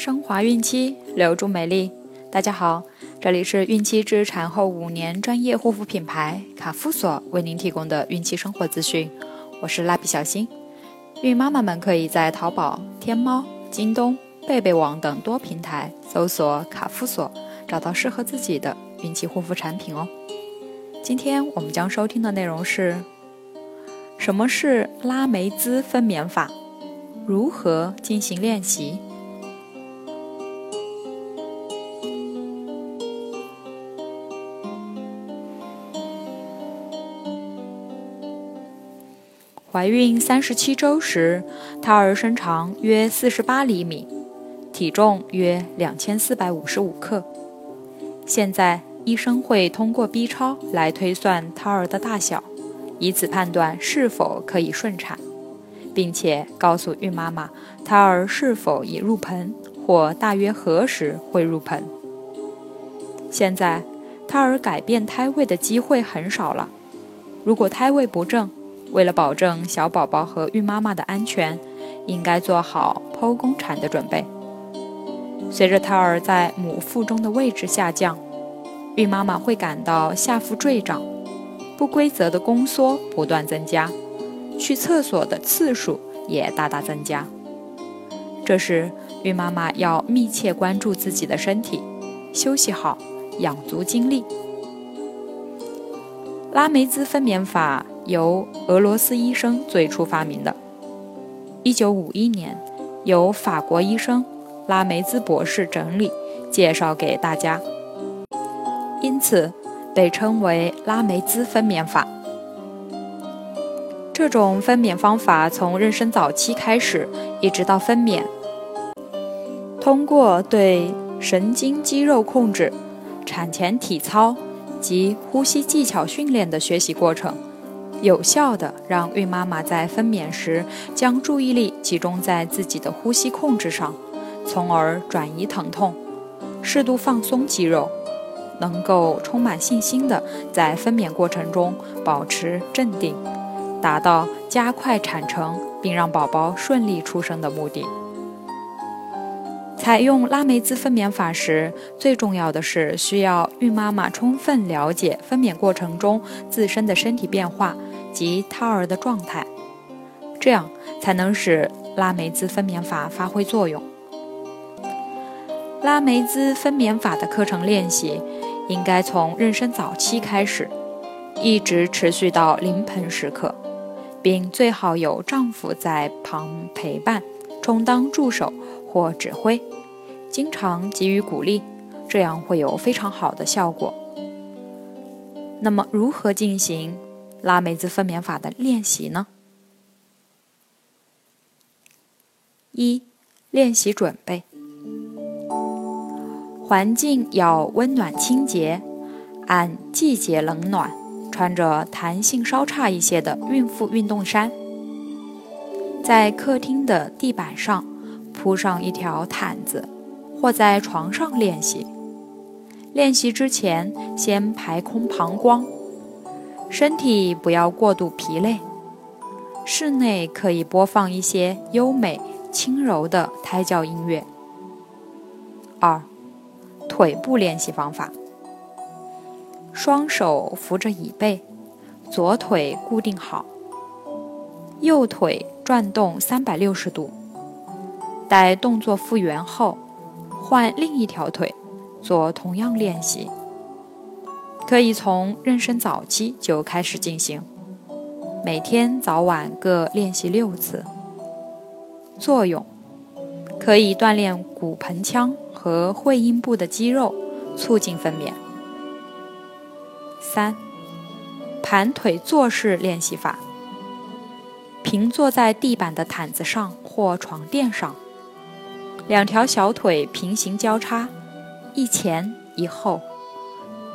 升华孕期，留住美丽。大家好，这里是孕期至产后五年专业护肤品牌卡夫索为您提供的孕期生活资讯。我是蜡笔小新。孕妈妈们可以在淘宝、天猫、京东、贝贝网等多平台搜索卡夫索，找到适合自己的孕期护肤产品哦。今天我们将收听的内容是：什么是拉梅兹分娩法？如何进行练习？怀孕三十七周时，胎儿身长约四十八厘米，体重约两千四百五十五克。现在，医生会通过 B 超来推算胎儿的大小，以此判断是否可以顺产，并且告诉孕妈妈胎儿是否已入盆或大约何时会入盆。现在，胎儿改变胎位的机会很少了。如果胎位不正，为了保证小宝宝和孕妈妈的安全，应该做好剖宫产的准备。随着胎儿在母腹中的位置下降，孕妈妈会感到下腹坠胀，不规则的宫缩不断增加，去厕所的次数也大大增加。这时，孕妈妈要密切关注自己的身体，休息好，养足精力。拉梅兹分娩法。由俄罗斯医生最初发明的。一九五一年，由法国医生拉梅兹博士整理介绍给大家，因此被称为拉梅兹分娩法。这种分娩方法从妊娠早期开始，一直到分娩，通过对神经肌肉控制、产前体操及呼吸技巧训练的学习过程。有效的让孕妈妈在分娩时将注意力集中在自己的呼吸控制上，从而转移疼痛，适度放松肌肉，能够充满信心的在分娩过程中保持镇定，达到加快产程并让宝宝顺利出生的目的。采用拉梅兹分娩法时，最重要的是需要孕妈妈充分了解分娩过程中自身的身体变化。及胎儿的状态，这样才能使拉梅兹分娩法发挥作用。拉梅兹分娩法的课程练习应该从妊娠早期开始，一直持续到临盆时刻，并最好有丈夫在旁陪伴，充当助手或指挥，经常给予鼓励，这样会有非常好的效果。那么，如何进行？拉梅兹分娩法的练习呢？一、练习准备，环境要温暖清洁，按季节冷暖，穿着弹性稍差一些的孕妇运动衫，在客厅的地板上铺上一条毯子，或在床上练习。练习之前，先排空膀胱。身体不要过度疲累，室内可以播放一些优美轻柔的胎教音乐。二，腿部练习方法：双手扶着椅背，左腿固定好，右腿转动三百六十度。待动作复原后，换另一条腿做同样练习。可以从妊娠早期就开始进行，每天早晚各练习六次。作用可以锻炼骨盆腔和会阴部的肌肉，促进分娩。三，盘腿坐式练习法。平坐在地板的毯子上或床垫上，两条小腿平行交叉，一前一后。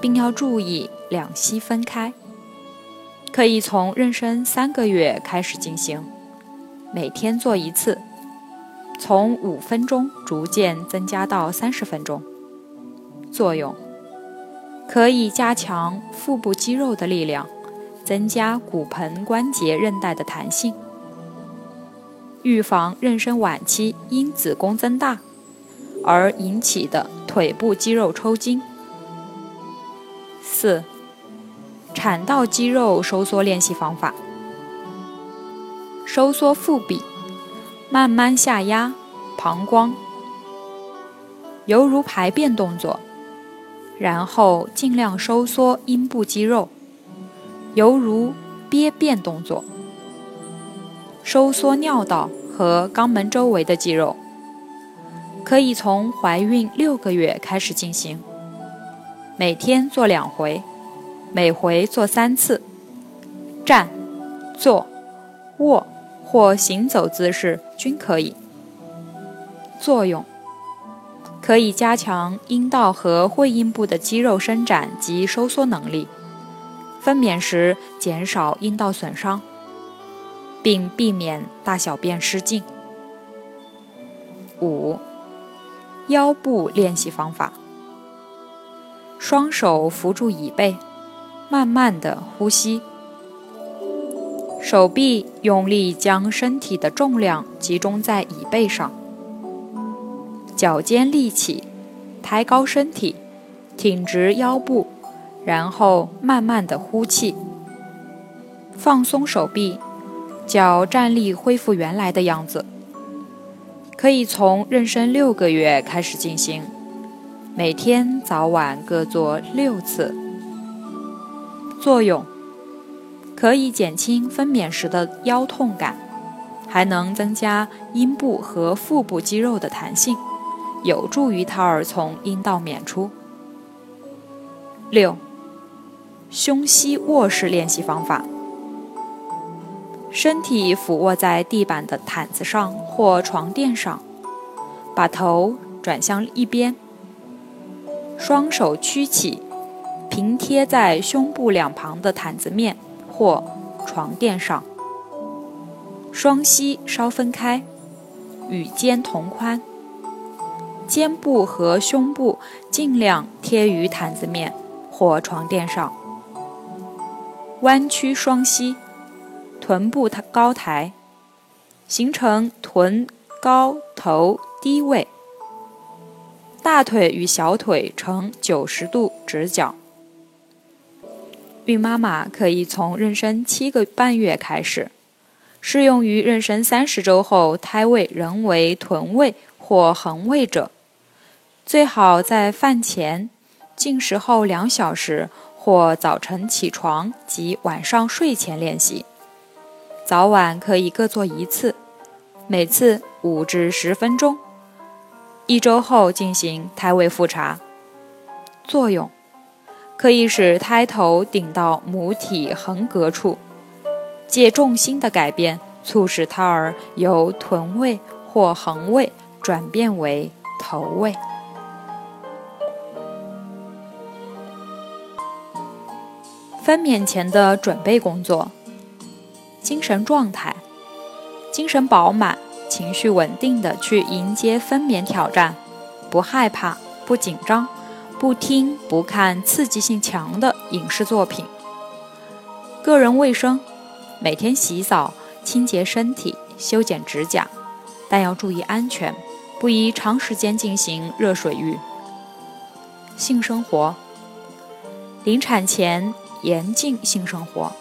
并要注意两膝分开。可以从妊娠三个月开始进行，每天做一次，从五分钟逐渐增加到三十分钟。作用可以加强腹部肌肉的力量，增加骨盆关节韧带的弹性，预防妊娠晚期因子宫增大，而引起的腿部肌肉抽筋。四、产道肌肉收缩练习方法：收缩腹壁，慢慢下压膀胱，犹如排便动作，然后尽量收缩阴部肌肉，犹如憋便动作，收缩尿道和肛门周围的肌肉。可以从怀孕六个月开始进行。每天做两回，每回做三次，站、坐、卧或行走姿势均可以。作用：可以加强阴道和会阴部的肌肉伸展及收缩能力，分娩时减少阴道损伤，并避免大小便失禁。五、腰部练习方法。双手扶住椅背，慢慢的呼吸。手臂用力将身体的重量集中在椅背上，脚尖立起，抬高身体，挺直腰部，然后慢慢的呼气。放松手臂，脚站立恢复原来的样子。可以从妊娠六个月开始进行。每天早晚各做六次。作用：可以减轻分娩时的腰痛感，还能增加阴部和腹部肌肉的弹性，有助于胎儿从阴道娩出。六、胸膝卧式练习方法：身体俯卧在地板的毯子上或床垫上，把头转向一边。双手屈起，平贴在胸部两旁的毯子面或床垫上，双膝稍分开，与肩同宽，肩部和胸部尽量贴于毯子面或床垫上，弯曲双膝，臀部高抬，形成臀高头低位。大腿与小腿呈九十度直角。孕妈妈可以从妊娠七个半月开始，适用于妊娠三十周后胎位仍为臀位或横位者，最好在饭前、进食后两小时或早晨起床及晚上睡前练习。早晚可以各做一次，每次五至十分钟。一周后进行胎位复查。作用：可以使胎头顶到母体横膈处，借重心的改变，促使胎儿由臀位或横位转变为头位。分娩前的准备工作：精神状态，精神饱满。情绪稳定的去迎接分娩挑战，不害怕，不紧张，不听不看刺激性强的影视作品。个人卫生，每天洗澡、清洁身体、修剪指甲，但要注意安全，不宜长时间进行热水浴。性生活，临产前严禁性生活，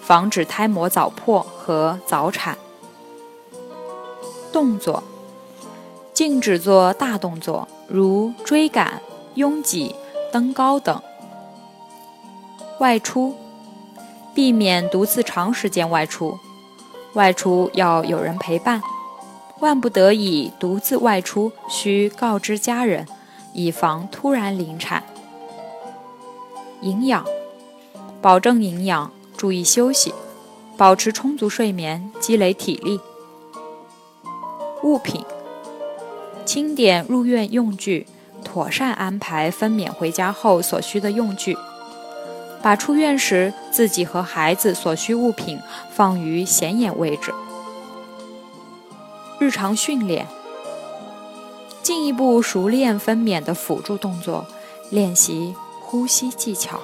防止胎膜早破和早产。动作，禁止做大动作，如追赶、拥挤、登高等。外出，避免独自长时间外出，外出要有人陪伴，万不得已独自外出，需告知家人，以防突然临产。营养，保证营养，注意休息，保持充足睡眠，积累体力。物品：清点入院用具，妥善安排分娩回家后所需的用具，把出院时自己和孩子所需物品放于显眼位置。日常训练：进一步熟练分娩的辅助动作，练习呼吸技巧。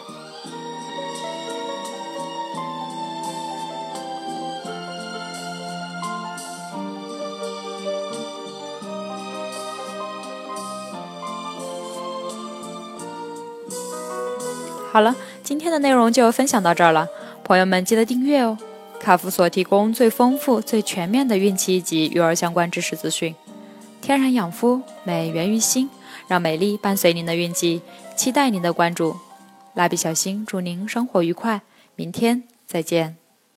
好了，今天的内容就分享到这儿了，朋友们记得订阅哦。卡夫所提供最丰富、最全面的孕期及育儿相关知识资讯，天然养肤，美源于心，让美丽伴随您的孕期，期待您的关注。蜡笔小新祝您生活愉快，明天再见。